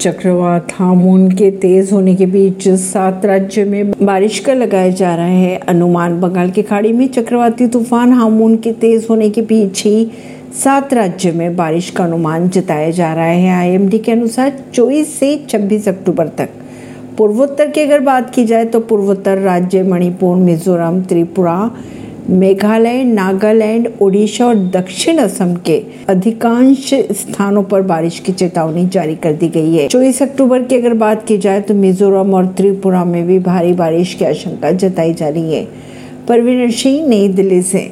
चक्रवात हामून के तेज होने के बीच सात राज्य में बारिश का लगाया जा रहा है। अनुमान, बंगाल की खाड़ी में चक्रवाती तूफ़ान हामून के तेज होने के बीच ही सात राज्य में बारिश का अनुमान जताया जा रहा है। आईएमडी के अनुसार 24 से 26 अक्टूबर तक। पूर्वोत्तर की अगर बात की जाए तो पूर्वोत्तर राज्य मणिपुर, मिजोरम, त्रिपुरा मेघालय, नागालैंड, ओडिशा और दक्षिण असम के अधिकांश स्थानों पर बारिश की चेतावनी जारी कर दी गई है। चौबीस अक्टूबर की अगर बात की जाए तो मिजोरम और त्रिपुरा में भी भारी बारिश की आशंका जताई जा रही है। परवीन सिंह, नई दिल्ली से।